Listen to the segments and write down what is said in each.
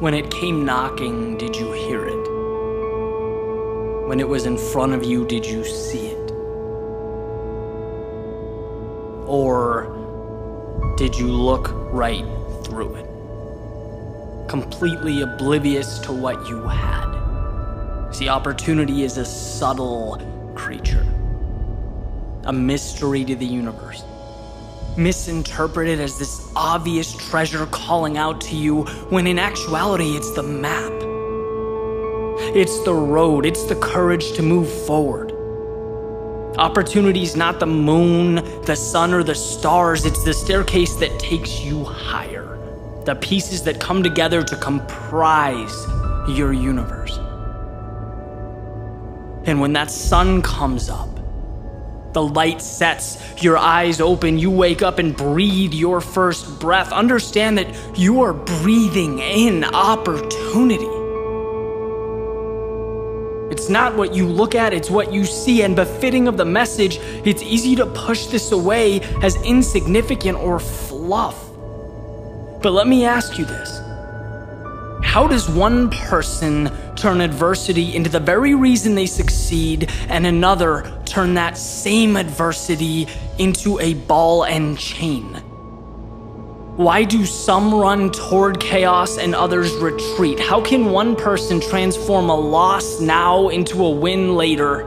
When it came knocking, did you hear it? When it was in front of you, did you see it? Or did you look right through it? Completely oblivious to what you had. See, opportunity is a subtle creature, a mystery to the universe misinterpreted as this obvious treasure calling out to you, when in actuality, it's the map. It's the road, it's the courage to move forward. Opportunity is not the moon, the sun, or the stars, it's the staircase that takes you higher. The pieces that come together to comprise your universe. And when that sun comes up, the light sets, your eyes open, you wake up and breathe your first breath. Understand that you are breathing in opportunity. It's not what you look at, it's what you see. And befitting of the message, it's easy to push this away as insignificant or fluff. But let me ask you this How does one person turn adversity into the very reason they succeed, and another turn that same adversity into a ball and chain? Why do some run toward chaos and others retreat? How can one person transform a loss now into a win later,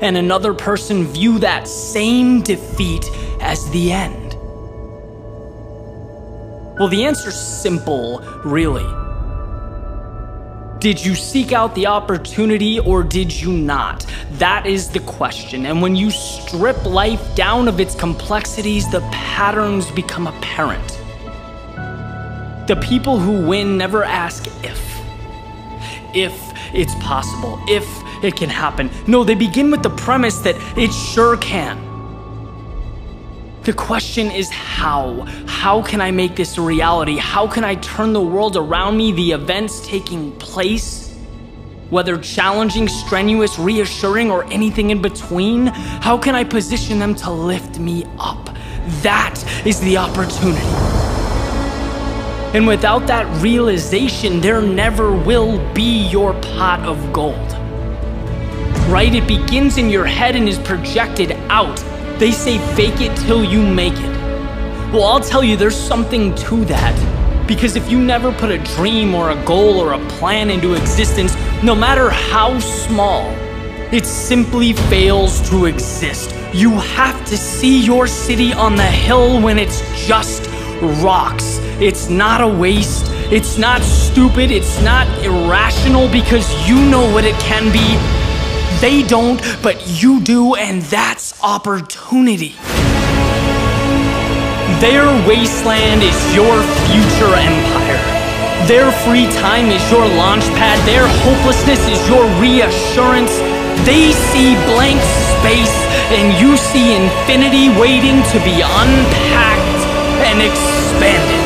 and another person view that same defeat as the end? Well, the answer's simple, really. Did you seek out the opportunity or did you not? That is the question. And when you strip life down of its complexities, the patterns become apparent. The people who win never ask if. If it's possible, if it can happen. No, they begin with the premise that it sure can. The question is how? How can I make this a reality? How can I turn the world around me, the events taking place? Whether challenging, strenuous, reassuring, or anything in between, how can I position them to lift me up? That is the opportunity. And without that realization, there never will be your pot of gold. Right? It begins in your head and is projected out they say fake it till you make it. Well, I'll tell you, there's something to that. Because if you never put a dream or a goal or a plan into existence, no matter how small, it simply fails to exist. You have to see your city on the hill when it's just rocks. It's not a waste. It's not stupid. It's not irrational because you know what it can be they don't, but you do, and that's opportunity. Their wasteland is your future empire. Their free time is your launch pad. Their hopelessness is your reassurance. They see blank space, and you see infinity waiting to be unpacked and expanded.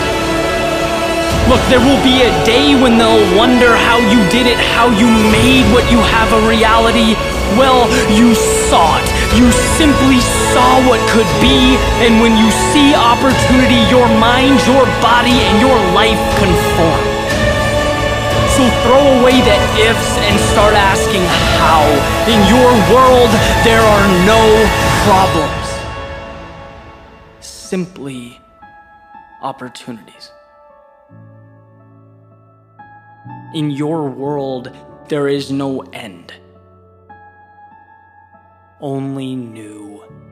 Look, there will be a day when they'll wonder how you did it, how you made what you have a reality. Well, you saw it. You simply saw what could be, and when you see opportunity, your mind, your body, and your life conform. So throw away the ifs and start asking how. In your world, there are no problems. Simply opportunities. In your world, there is no end, only new.